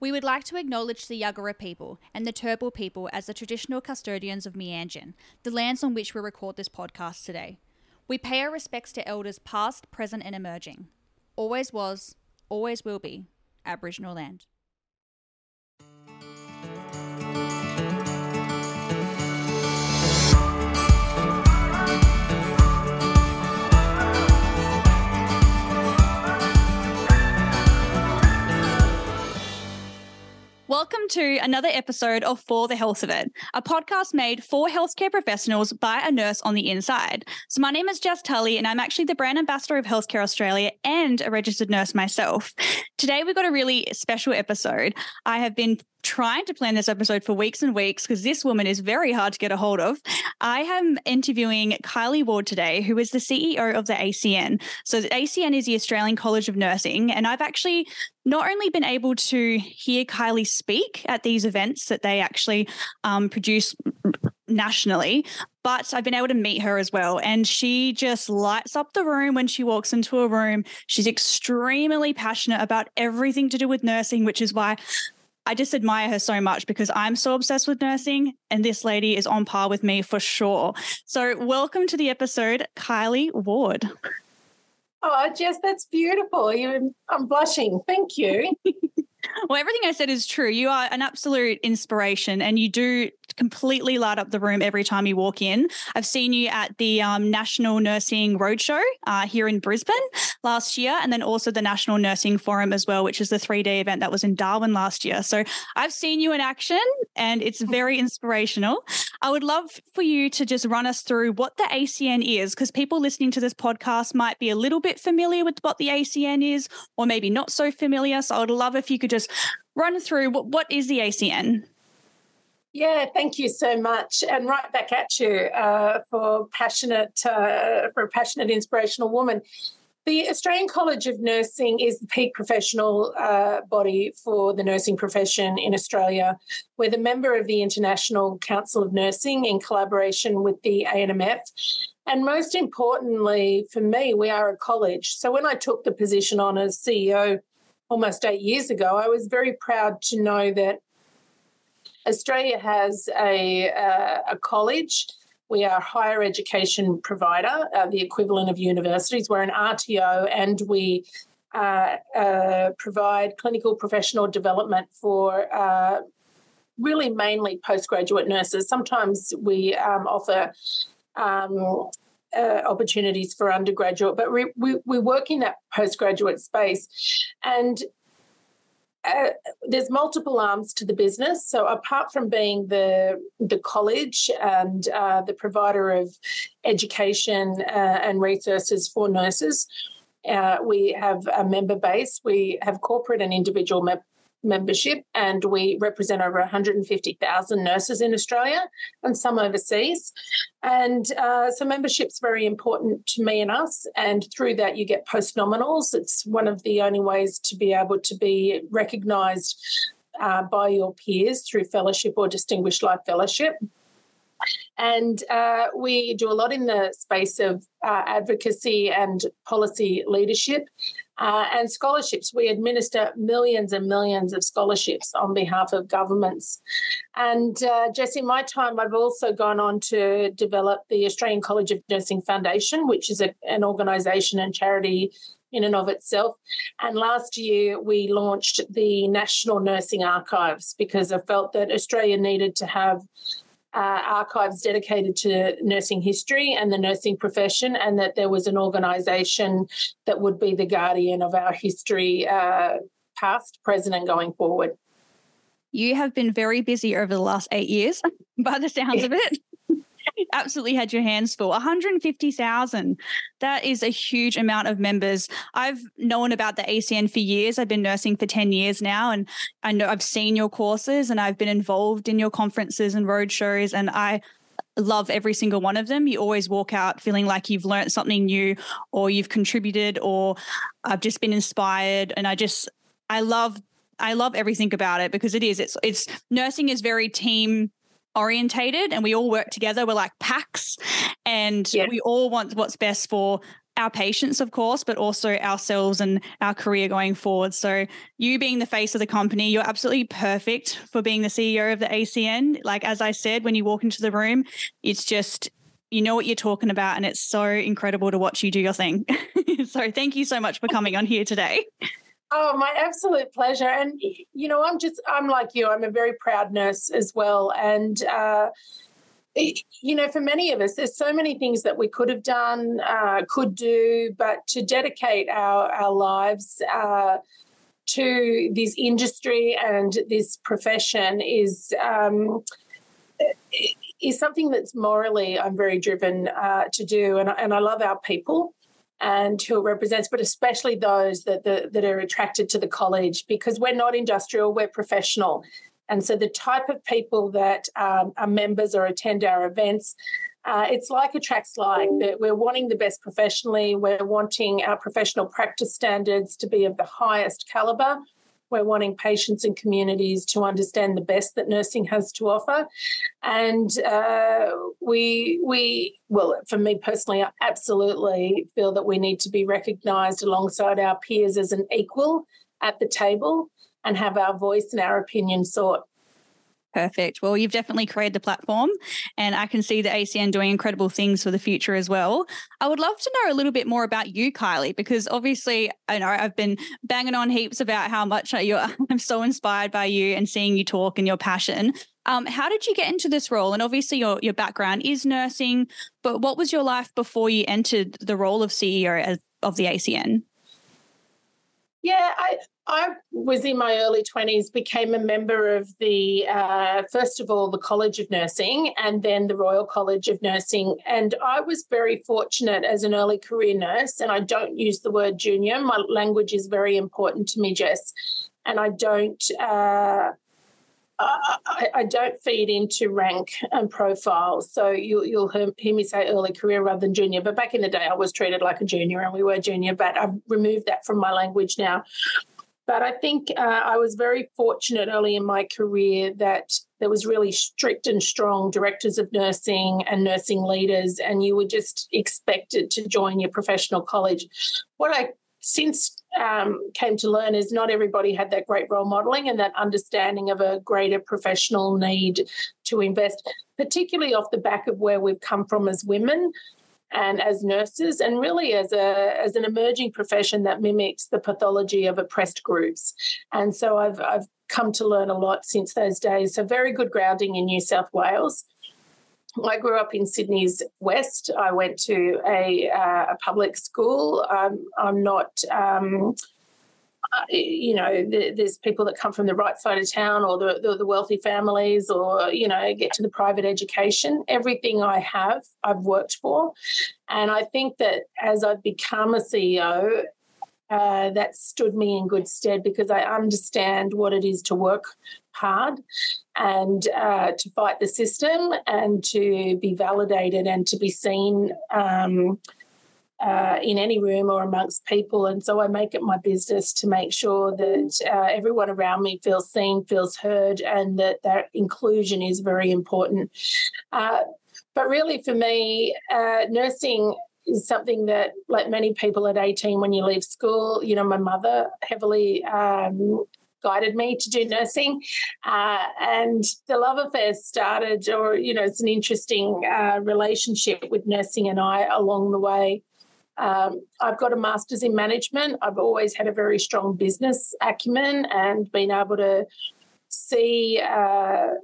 We would like to acknowledge the Yuggera people and the Turrbal people as the traditional custodians of Mianjin, the lands on which we record this podcast today. We pay our respects to elders past, present, and emerging. Always was, always will be Aboriginal land. Welcome to another episode of For the Health of It, a podcast made for healthcare professionals by a nurse on the inside. So, my name is Jess Tully, and I'm actually the brand ambassador of Healthcare Australia and a registered nurse myself. Today, we've got a really special episode. I have been trying to plan this episode for weeks and weeks because this woman is very hard to get a hold of. I am interviewing Kylie Ward today, who is the CEO of the ACN. So, the ACN is the Australian College of Nursing, and I've actually not only been able to hear Kylie speak at these events that they actually um, produce nationally, but I've been able to meet her as well. And she just lights up the room when she walks into a room. She's extremely passionate about everything to do with nursing, which is why I just admire her so much because I'm so obsessed with nursing, and this lady is on par with me for sure. So, welcome to the episode, Kylie Ward. Oh, Jess, that's beautiful. You, I'm blushing. Thank you. well, everything I said is true. You are an absolute inspiration, and you do completely light up the room every time you walk in. I've seen you at the um, National Nursing Roadshow uh, here in Brisbane last year, and then also the National Nursing Forum as well, which is the three day event that was in Darwin last year. So I've seen you in action, and it's very inspirational. I would love for you to just run us through what the ACN is, because people listening to this podcast might be a little bit familiar with what the ACN is, or maybe not so familiar. So I would love if you could just run through what, what is the ACN? Yeah, thank you so much, and right back at you uh, for passionate uh, for a passionate, inspirational woman. The Australian College of Nursing is the peak professional uh, body for the nursing profession in Australia. We're the member of the International Council of Nursing in collaboration with the ANMF. And most importantly, for me, we are a college. So when I took the position on as CEO almost eight years ago, I was very proud to know that Australia has a, uh, a college. We are a higher education provider, uh, the equivalent of universities. We're an RTO and we uh, uh, provide clinical professional development for uh, really mainly postgraduate nurses. Sometimes we um, offer um, uh, opportunities for undergraduate, but we, we, we work in that postgraduate space. And uh, there's multiple arms to the business. So apart from being the the college and uh, the provider of education uh, and resources for nurses, uh, we have a member base. We have corporate and individual mem- membership, and we represent over 150,000 nurses in Australia and some overseas. And uh, so, membership's very important to me and us. And through that, you get post nominals. It's one of the only ways to be able to be recognised uh, by your peers through fellowship or distinguished life fellowship. And uh, we do a lot in the space of uh, advocacy and policy leadership uh, and scholarships. We administer millions and millions of scholarships on behalf of governments. And uh, Jesse, my time, I've also gone on to develop the Australian College of Nursing Foundation, which is a, an organisation and charity in and of itself. And last year we launched the National Nursing Archives because I felt that Australia needed to have uh, archives dedicated to nursing history and the nursing profession, and that there was an organisation that would be the guardian of our history, uh, past, present, and going forward. You have been very busy over the last eight years, by the sounds of it absolutely had your hands full. 150,000. That is a huge amount of members. I've known about the ACN for years. I've been nursing for 10 years now and I know I've seen your courses and I've been involved in your conferences and road shows and I love every single one of them. You always walk out feeling like you've learned something new or you've contributed or I've just been inspired and I just I love I love everything about it because it is it's it's nursing is very team orientated and we all work together. We're like packs and yeah. we all want what's best for our patients, of course, but also ourselves and our career going forward. So, you being the face of the company, you're absolutely perfect for being the CEO of the ACN. Like, as I said, when you walk into the room, it's just, you know what you're talking about, and it's so incredible to watch you do your thing. so, thank you so much for coming on here today. Oh, my absolute pleasure. And, you know, I'm just, I'm like you, I'm a very proud nurse as well. And, uh, you know, for many of us, there's so many things that we could have done, uh, could do, but to dedicate our, our lives uh, to this industry and this profession is. Um, is something that's morally I'm very driven uh, to do, and, and I love our people and who it represents, but especially those that, that, that are attracted to the college because we're not industrial, we're professional. And so the type of people that um, are members or attend our events, uh, it's like attracts like that we're wanting the best professionally. We're wanting our professional practice standards to be of the highest caliber. We're wanting patients and communities to understand the best that nursing has to offer, and uh, we we well, for me personally, I absolutely feel that we need to be recognised alongside our peers as an equal at the table and have our voice and our opinion sought. Perfect. Well, you've definitely created the platform, and I can see the ACN doing incredible things for the future as well. I would love to know a little bit more about you, Kylie, because obviously, I know I've been banging on heaps about how much you're, I'm so inspired by you and seeing you talk and your passion. Um, how did you get into this role? And obviously, your your background is nursing, but what was your life before you entered the role of CEO of the ACN? Yeah, I, I was in my early 20s, became a member of the, uh, first of all, the College of Nursing and then the Royal College of Nursing. And I was very fortunate as an early career nurse, and I don't use the word junior. My language is very important to me, Jess. And I don't. Uh, I, I, don't feed into rank and profile. So you, you'll hear, hear, me say early career rather than junior. But back in the day, I was treated like a junior and we were junior, but I've removed that from my language now. But I think uh, I was very fortunate early in my career that there was really strict and strong directors of nursing and nursing leaders, and you were just expected to join your professional college. What I since um, came to learn is not everybody had that great role modeling and that understanding of a greater professional need to invest, particularly off the back of where we've come from as women and as nurses and really as a as an emerging profession that mimics the pathology of oppressed groups and so i've i've come to learn a lot since those days so very good grounding in new south wales I grew up in Sydney's West. I went to a, uh, a public school. I'm, I'm not, um, you know, there's people that come from the right side of town or the, the, the, wealthy families or, you know, get to the private education. Everything I have, I've worked for. And I think that as I've become a CEO, uh, that stood me in good stead because I understand what it is to work hard and uh, to fight the system and to be validated and to be seen um, uh, in any room or amongst people. And so I make it my business to make sure that uh, everyone around me feels seen, feels heard, and that that inclusion is very important. Uh, but really, for me, uh, nursing is something that, like many people at 18, when you leave school, you know, my mother heavily um, guided me to do nursing. Uh, and the love affair started, or, you know, it's an interesting uh, relationship with nursing and I along the way. Um, I've got a master's in management. I've always had a very strong business acumen and been able to see uh,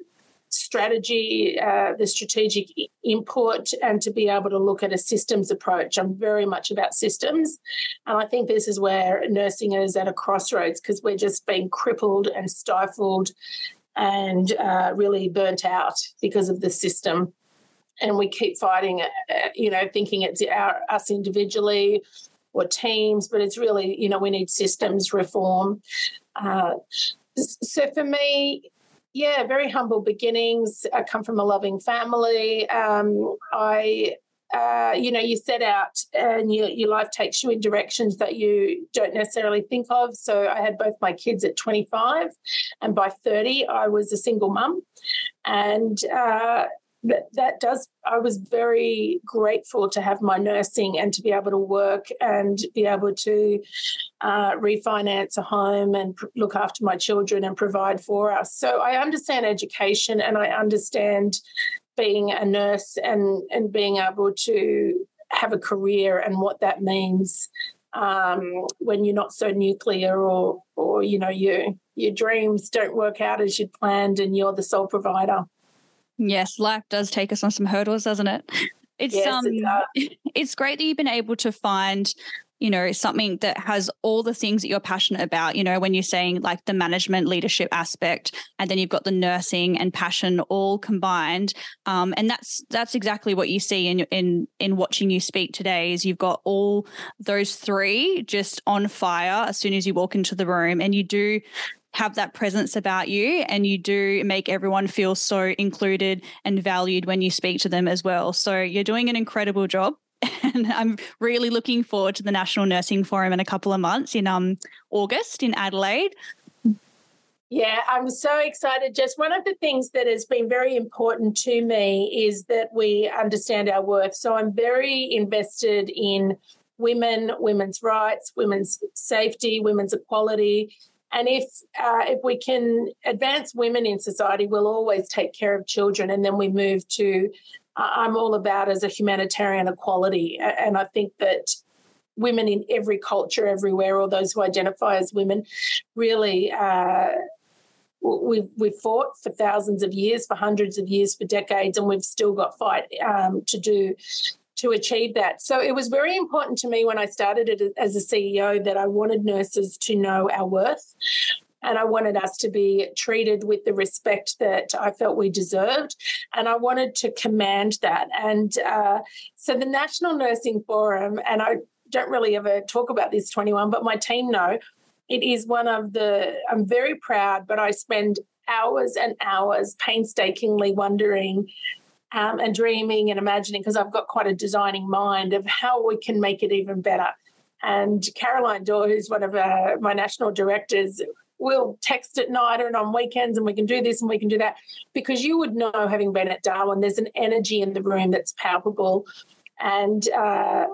strategy, uh, the strategic input, and to be able to look at a systems approach. I'm very much about systems. And I think this is where nursing is at a crossroads because we're just being crippled and stifled and uh, really burnt out because of the system. And we keep fighting, uh, you know, thinking it's our, us individually or teams, but it's really, you know, we need systems reform. Uh, so for me, yeah, very humble beginnings. I come from a loving family. Um, I, uh, you know, you set out and you, your life takes you in directions that you don't necessarily think of. So I had both my kids at 25, and by 30, I was a single mum. And uh, that, that does, I was very grateful to have my nursing and to be able to work and be able to uh, refinance a home and pr- look after my children and provide for us. So I understand education and I understand being a nurse and, and being able to have a career and what that means um, when you're not so nuclear or or you know your your dreams don't work out as you'd planned and you're the sole provider. Yes, life does take us on some hurdles, doesn't it? It's yes, um it it's great that you've been able to find you know, something that has all the things that you're passionate about, you know, when you're saying like the management leadership aspect, and then you've got the nursing and passion all combined. Um, and that's that's exactly what you see in in in watching you speak today is you've got all those three just on fire as soon as you walk into the room and you do have that presence about you and you do make everyone feel so included and valued when you speak to them as well. So you're doing an incredible job and I'm really looking forward to the National Nursing Forum in a couple of months in um, August in Adelaide. Yeah, I'm so excited. Just one of the things that has been very important to me is that we understand our worth. So I'm very invested in women, women's rights, women's safety, women's equality. And if uh, if we can advance women in society, we'll always take care of children, and then we move to I'm all about as a humanitarian equality. And I think that women in every culture, everywhere, or those who identify as women, really. Uh, we've, we've fought for thousands of years, for hundreds of years, for decades, and we've still got fight um, to do to achieve that. So it was very important to me when I started it as a CEO that I wanted nurses to know our worth. And I wanted us to be treated with the respect that I felt we deserved. And I wanted to command that. And uh, so the National Nursing Forum, and I don't really ever talk about this 21, but my team know it is one of the, I'm very proud, but I spend hours and hours painstakingly wondering um, and dreaming and imagining because I've got quite a designing mind of how we can make it even better. And Caroline Dorr, who's one of uh, my national directors, we'll text at night and on weekends and we can do this and we can do that because you would know having been at darwin there's an energy in the room that's palpable and uh,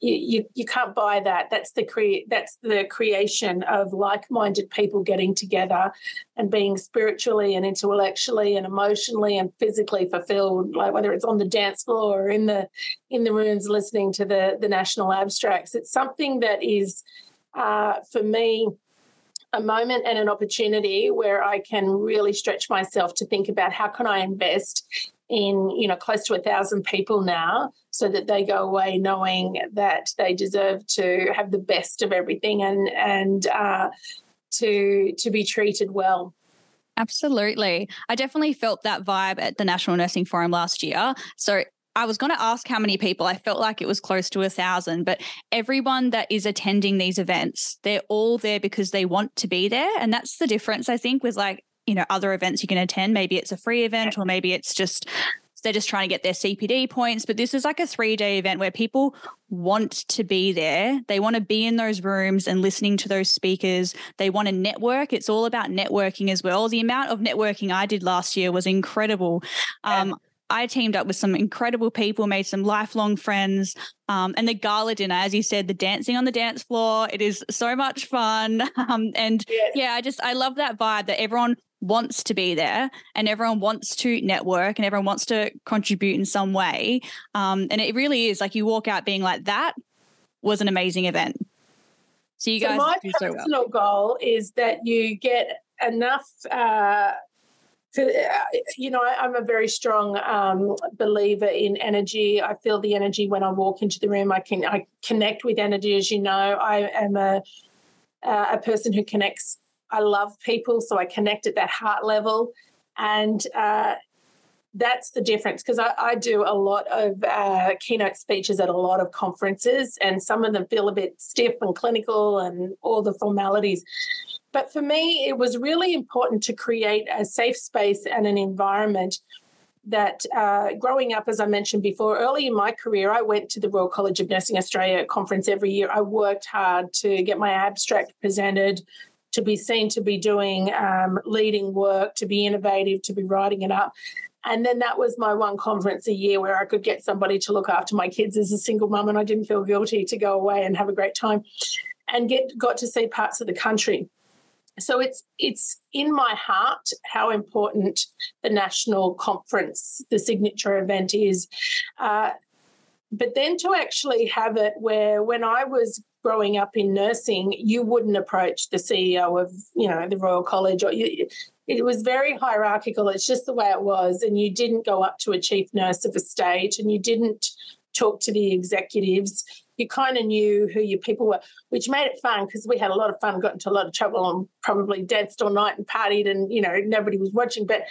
you, you, can't buy that. That's the cre- that's the creation of like-minded people getting together and being spiritually and intellectually and emotionally and physically fulfilled like whether it's on the dance floor or in the in the rooms listening to the the national abstracts. It's something that is uh, for me a moment and an opportunity where I can really stretch myself to think about how can I invest in you know close to a thousand people now so that they go away knowing that they deserve to have the best of everything and and uh, to to be treated well Absolutely. I definitely felt that vibe at the National Nursing Forum last year. So I was going to ask how many people. I felt like it was close to a thousand, but everyone that is attending these events, they're all there because they want to be there. And that's the difference, I think, with like, you know, other events you can attend. Maybe it's a free event or maybe it's just they're just trying to get their CPD points. But this is like a three day event where people want to be there. They want to be in those rooms and listening to those speakers. They want to network. It's all about networking as well. The amount of networking I did last year was incredible. Um, I teamed up with some incredible people, made some lifelong friends. Um, and the gala dinner, as you said, the dancing on the dance floor, it is so much fun. Um, and yes. yeah, I just, I love that vibe that everyone wants to be there and everyone wants to network and everyone wants to contribute in some way. Um, and it really is like you walk out being like, that was an amazing event. So you so guys my personal so well. goal is that you get enough uh, uh, you know, I'm a very strong um, believer in energy. I feel the energy when I walk into the room. I can I connect with energy, as you know. I am a uh, a person who connects. I love people, so I connect at that heart level, and uh, that's the difference. Because I, I, do a lot of uh, keynote speeches at a lot of conferences, and some of them feel a bit stiff and clinical and all the formalities. But for me, it was really important to create a safe space and an environment that uh, growing up, as I mentioned before, early in my career, I went to the Royal College of Nursing Australia conference every year. I worked hard to get my abstract presented, to be seen to be doing um, leading work, to be innovative, to be writing it up. And then that was my one conference a year where I could get somebody to look after my kids as a single mum and I didn't feel guilty to go away and have a great time and get got to see parts of the country. So it's it's in my heart how important the national conference, the signature event is. Uh, but then to actually have it where when I was growing up in nursing, you wouldn't approach the CEO of you know the Royal College or you, it was very hierarchical. It's just the way it was, and you didn't go up to a chief nurse of a state, and you didn't talk to the executives you kind of knew who your people were, which made it fun because we had a lot of fun, got into a lot of trouble, and probably danced all night and partied, and you know nobody was watching. But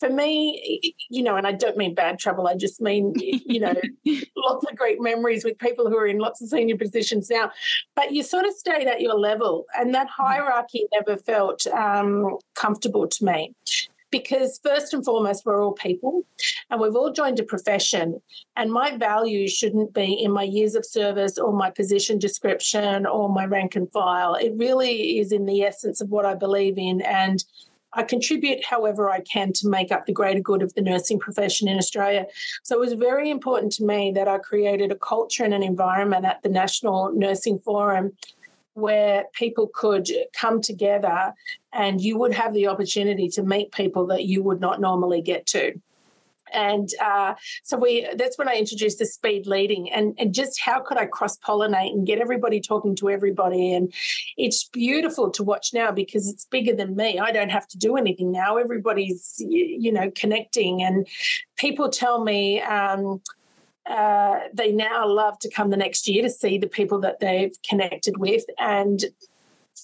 for me, you know, and I don't mean bad trouble, I just mean you know lots of great memories with people who are in lots of senior positions now. But you sort of stayed at your level, and that mm-hmm. hierarchy never felt um, comfortable to me because first and foremost we're all people and we've all joined a profession and my value shouldn't be in my years of service or my position description or my rank and file it really is in the essence of what i believe in and I contribute however I can to make up the greater good of the nursing profession in Australia. So it was very important to me that I created a culture and an environment at the National Nursing Forum where people could come together and you would have the opportunity to meet people that you would not normally get to. And uh, so we that's when I introduced the speed leading and, and just how could I cross pollinate and get everybody talking to everybody? And it's beautiful to watch now because it's bigger than me. I don't have to do anything now. Everybody's you know connecting and people tell me um, uh, they now love to come the next year to see the people that they've connected with. And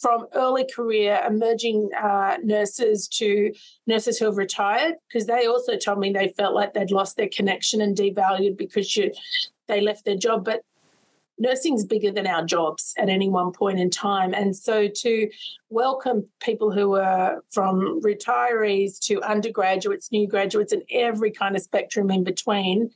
from early career emerging uh, nurses to nurses who have retired because they also told me they felt like they'd lost their connection and devalued because you, they left their job. But nursing's bigger than our jobs at any one point in time. And so to welcome people who are from retirees to undergraduates new graduates and every kind of spectrum in between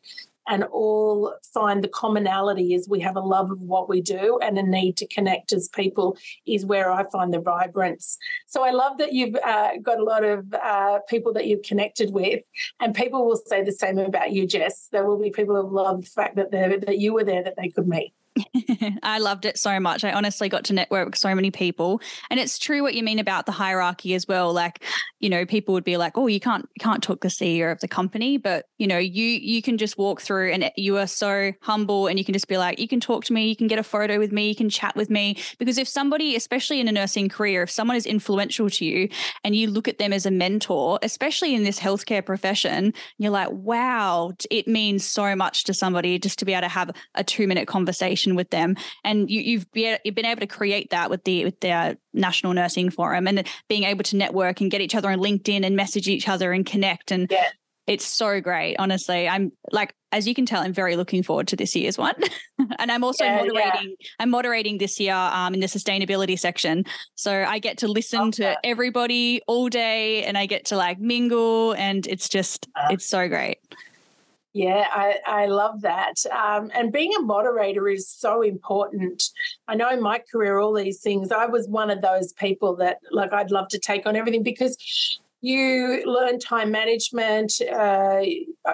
and all find the commonality is we have a love of what we do and a need to connect as people is where I find the vibrance. So I love that you've uh, got a lot of uh, people that you've connected with, and people will say the same about you, Jess. There will be people who love the fact that that you were there that they could meet. I loved it so much. I honestly got to network with so many people. And it's true what you mean about the hierarchy as well. Like, you know, people would be like, "Oh, you can't you can't talk to the CEO of the company," but you know, you you can just walk through and you are so humble and you can just be like, "You can talk to me, you can get a photo with me, you can chat with me." Because if somebody, especially in a nursing career, if someone is influential to you and you look at them as a mentor, especially in this healthcare profession, you're like, "Wow, it means so much to somebody just to be able to have a 2-minute conversation with them. And you, have be, you've been able to create that with the with the National Nursing Forum and being able to network and get each other on LinkedIn and message each other and connect. And yeah. it's so great. Honestly, I'm like, as you can tell, I'm very looking forward to this year's one. and I'm also yeah, moderating. Yeah. I'm moderating this year um, in the sustainability section, so I get to listen okay. to everybody all day, and I get to like mingle, and it's just uh, it's so great. Yeah, I, I love that. Um, and being a moderator is so important. I know in my career, all these things, I was one of those people that, like, I'd love to take on everything because you learn time management. Uh,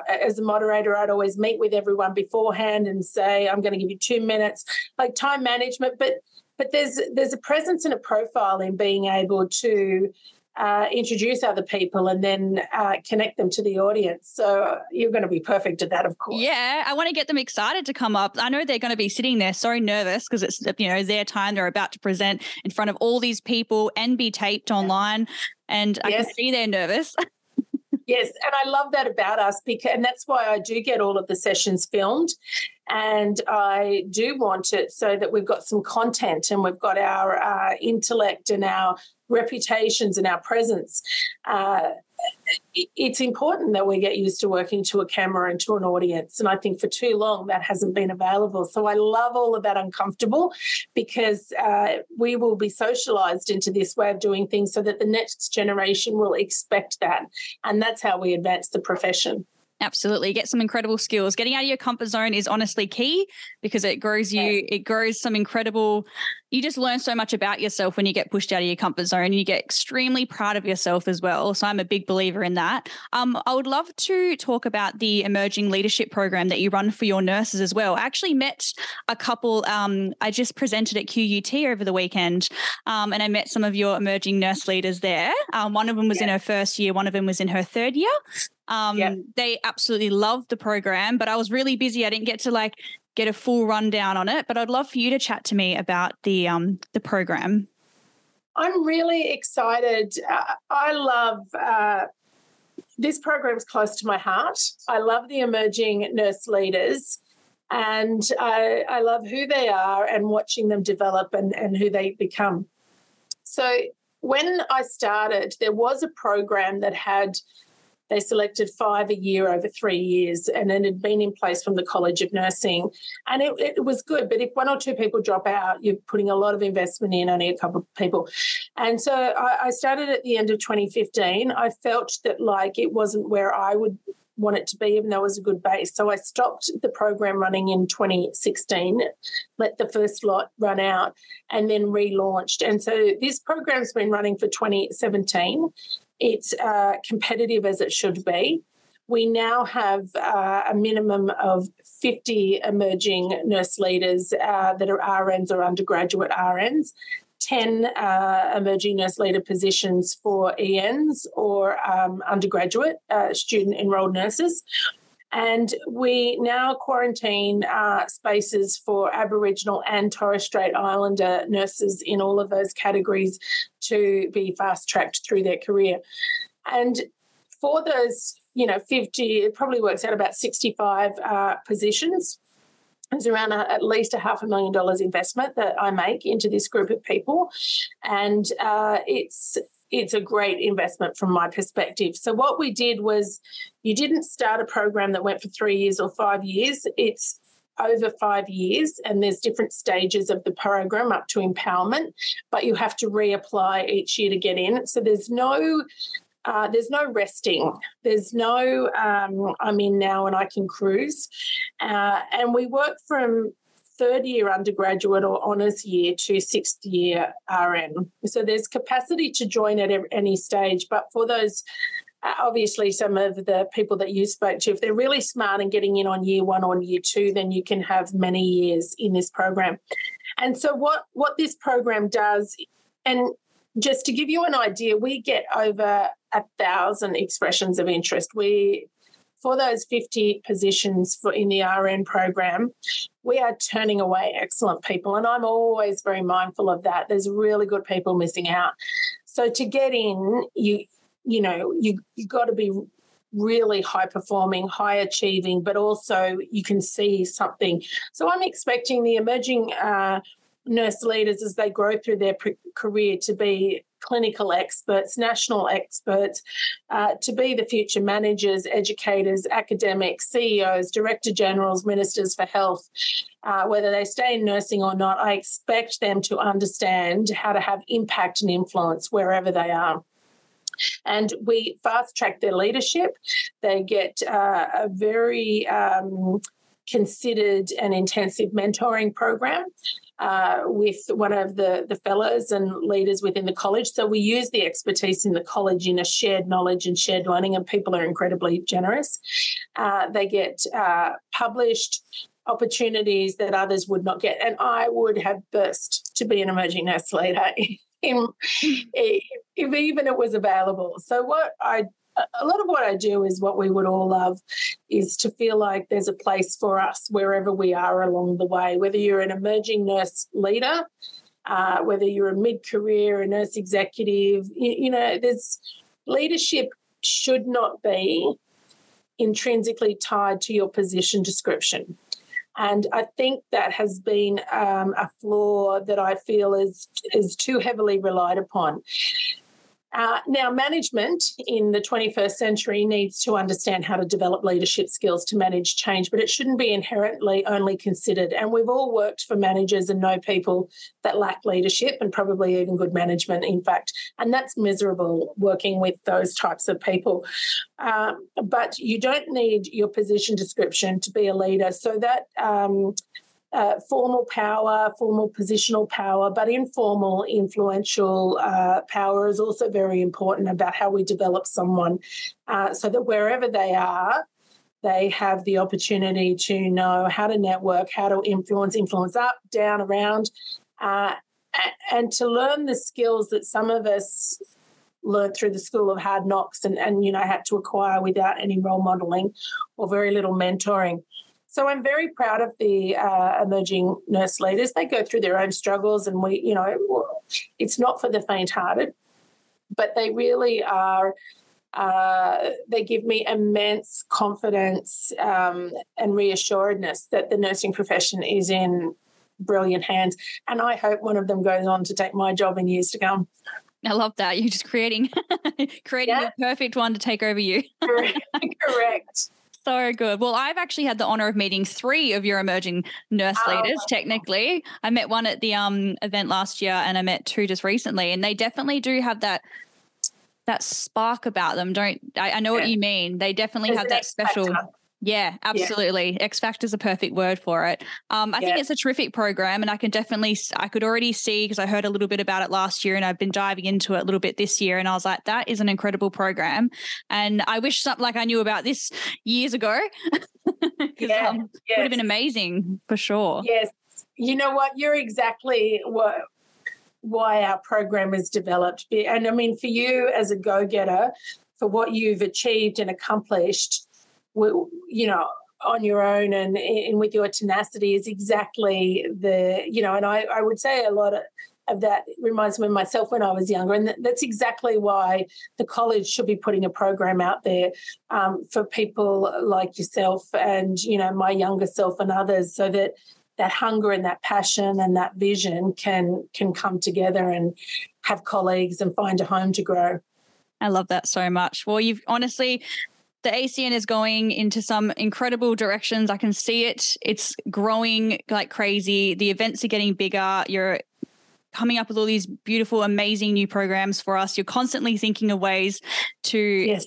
as a moderator, I'd always meet with everyone beforehand and say, I'm going to give you two minutes, like time management. But but there's there's a presence and a profile in being able to uh, introduce other people and then uh, connect them to the audience. So you're going to be perfect at that, of course. Yeah, I want to get them excited to come up. I know they're going to be sitting there so nervous because it's you know their time. They're about to present in front of all these people and be taped online, and I yes. can see they're nervous. yes, and I love that about us because, and that's why I do get all of the sessions filmed, and I do want it so that we've got some content and we've got our uh, intellect and our reputations and our presence. Uh, it's important that we get used to working to a camera and to an audience. And I think for too long that hasn't been available. So I love all of that uncomfortable because uh, we will be socialized into this way of doing things so that the next generation will expect that. And that's how we advance the profession. Absolutely. Get some incredible skills. Getting out of your comfort zone is honestly key because it grows you, it grows some incredible you just learn so much about yourself when you get pushed out of your comfort zone and you get extremely proud of yourself as well. So I'm a big believer in that. Um, I would love to talk about the emerging leadership program that you run for your nurses as well. I actually met a couple, um, I just presented at QUT over the weekend um, and I met some of your emerging nurse leaders there. Um, one of them was yeah. in her first year, one of them was in her third year. Um, yep. They absolutely loved the program, but I was really busy. I didn't get to like get a full rundown on it, but I'd love for you to chat to me about the um, the program. I'm really excited. Uh, I love uh, this program's close to my heart. I love the emerging nurse leaders, and I, I love who they are and watching them develop and, and who they become. So when I started, there was a program that had they selected five a year over three years, and it had been in place from the College of Nursing. And it, it, was good, but if one or two people drop out, you're putting a lot of investment in, only a couple of people. And so I, I started at the end of 2015. I felt that like it wasn't where I would want it to be, even though it was a good base. So I stopped the program running in 2016, let the first lot run out, and then relaunched. And so this program's been running for 2017. It's uh, competitive as it should be. We now have uh, a minimum of 50 emerging nurse leaders uh, that are RNs or undergraduate RNs, 10 uh, emerging nurse leader positions for ENs or um, undergraduate uh, student enrolled nurses. And we now quarantine uh, spaces for Aboriginal and Torres Strait Islander nurses in all of those categories to be fast tracked through their career. And for those, you know, 50, it probably works out about 65 uh, positions. There's around a, at least a half a million dollars investment that I make into this group of people. And uh, it's it's a great investment from my perspective. So what we did was you didn't start a program that went for 3 years or 5 years. It's over 5 years and there's different stages of the program up to empowerment, but you have to reapply each year to get in. So there's no uh, there's no resting. There's no, um, I'm in now and I can cruise. Uh, and we work from third year undergraduate or honours year to sixth year RN. So there's capacity to join at any stage, but for those uh, obviously some of the people that you spoke to if they're really smart and getting in on year one or year two then you can have many years in this program and so what what this program does and just to give you an idea we get over a thousand expressions of interest we for those 50 positions for in the RN program, we are turning away excellent people. And I'm always very mindful of that. There's really good people missing out. So to get in, you you know, you you got to be really high performing, high achieving, but also you can see something. So I'm expecting the emerging uh, nurse leaders as they grow through their pre- career to be clinical experts, national experts, uh, to be the future managers, educators, academics, CEOs, director generals, ministers for health. Uh, whether they stay in nursing or not, I expect them to understand how to have impact and influence wherever they are. And we fast track their leadership. They get uh, a very um, considered an intensive mentoring program uh, with one of the, the fellows and leaders within the college. So we use the expertise in the college in a shared knowledge and shared learning, and people are incredibly generous. Uh, they get uh, published opportunities that others would not get. And I would have burst to be an emerging nurse leader if, if even it was available. So what I a lot of what I do is what we would all love is to feel like there's a place for us wherever we are along the way, whether you're an emerging nurse leader, uh, whether you're a mid career, a nurse executive, you, you know, there's leadership should not be intrinsically tied to your position description. And I think that has been um, a flaw that I feel is is too heavily relied upon. Uh, now, management in the 21st century needs to understand how to develop leadership skills to manage change, but it shouldn't be inherently only considered. And we've all worked for managers and know people that lack leadership and probably even good management, in fact. And that's miserable working with those types of people. Um, but you don't need your position description to be a leader. So that um, uh, formal power, formal positional power, but informal, influential uh, power is also very important about how we develop someone uh, so that wherever they are, they have the opportunity to know how to network, how to influence, influence up, down, around, uh, and to learn the skills that some of us learned through the school of hard knocks and, and you know had to acquire without any role modeling or very little mentoring. So I'm very proud of the uh, emerging nurse leaders. They go through their own struggles, and we, you know, it's not for the faint-hearted, but they really are. Uh, they give me immense confidence um, and reassuredness that the nursing profession is in brilliant hands. And I hope one of them goes on to take my job in years to come. I love that. You're just creating creating yeah. the perfect one to take over you. Correct. So good. Well, I've actually had the honor of meeting three of your emerging nurse oh, leaders. Technically, I met one at the um event last year, and I met two just recently, and they definitely do have that that spark about them. Don't I, I know yeah. what you mean? They definitely There's have that special. Factor. Yeah, absolutely. Yeah. X Factor is a perfect word for it. Um, I yeah. think it's a terrific program, and I can definitely, I could already see because I heard a little bit about it last year, and I've been diving into it a little bit this year, and I was like, that is an incredible program, and I wish something like I knew about this years ago. yeah, um, yes. would have been amazing for sure. Yes, you know what? You're exactly what why our program is developed, and I mean for you as a go getter, for what you've achieved and accomplished you know, on your own and, and with your tenacity is exactly the, you know, and I, I would say a lot of, of that reminds me of myself when I was younger. And that's exactly why the college should be putting a program out there um, for people like yourself and, you know, my younger self and others so that that hunger and that passion and that vision can can come together and have colleagues and find a home to grow. I love that so much. Well, you've honestly the ACN is going into some incredible directions. I can see it. It's growing like crazy. The events are getting bigger. You're coming up with all these beautiful, amazing new programs for us. You're constantly thinking of ways to yes.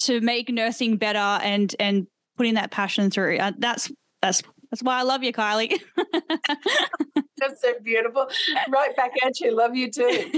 to make nursing better and and putting that passion through. Uh, that's that's that's why I love you, Kylie. That's so beautiful. Right back at you. Love you too.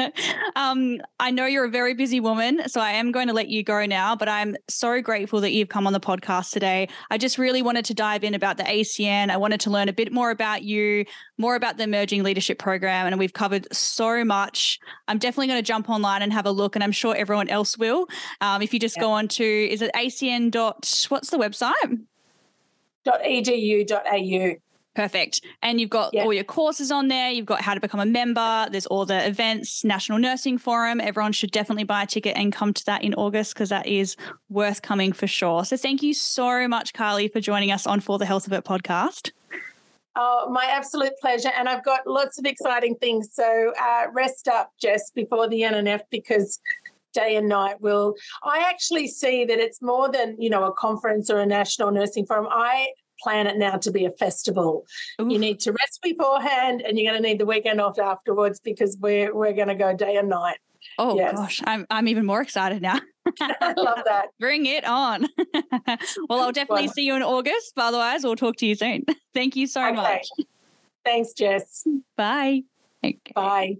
um, I know you're a very busy woman, so I am going to let you go now, but I'm so grateful that you've come on the podcast today. I just really wanted to dive in about the ACN. I wanted to learn a bit more about you, more about the Emerging Leadership Program, and we've covered so much. I'm definitely going to jump online and have a look, and I'm sure everyone else will. Um, if you just yeah. go on to, is it acn dot, what's the website? .edu.au. Perfect. And you've got yeah. all your courses on there. You've got how to become a member. There's all the events, National Nursing Forum. Everyone should definitely buy a ticket and come to that in August because that is worth coming for sure. So thank you so much, Kylie, for joining us on For the Health of It podcast. Oh, my absolute pleasure. And I've got lots of exciting things. So uh, rest up, Jess, before the NNF because day and night will i actually see that it's more than you know a conference or a national nursing forum i plan it now to be a festival. Oof. You need to rest beforehand and you're going to need the weekend off afterwards because we're we're going to go day and night. Oh yes. gosh, I'm I'm even more excited now. I love that. Bring it on. well, I'll definitely see you in August. But otherwise, we'll talk to you soon. Thank you so okay. much. Thanks, Jess. Bye. Okay. Bye.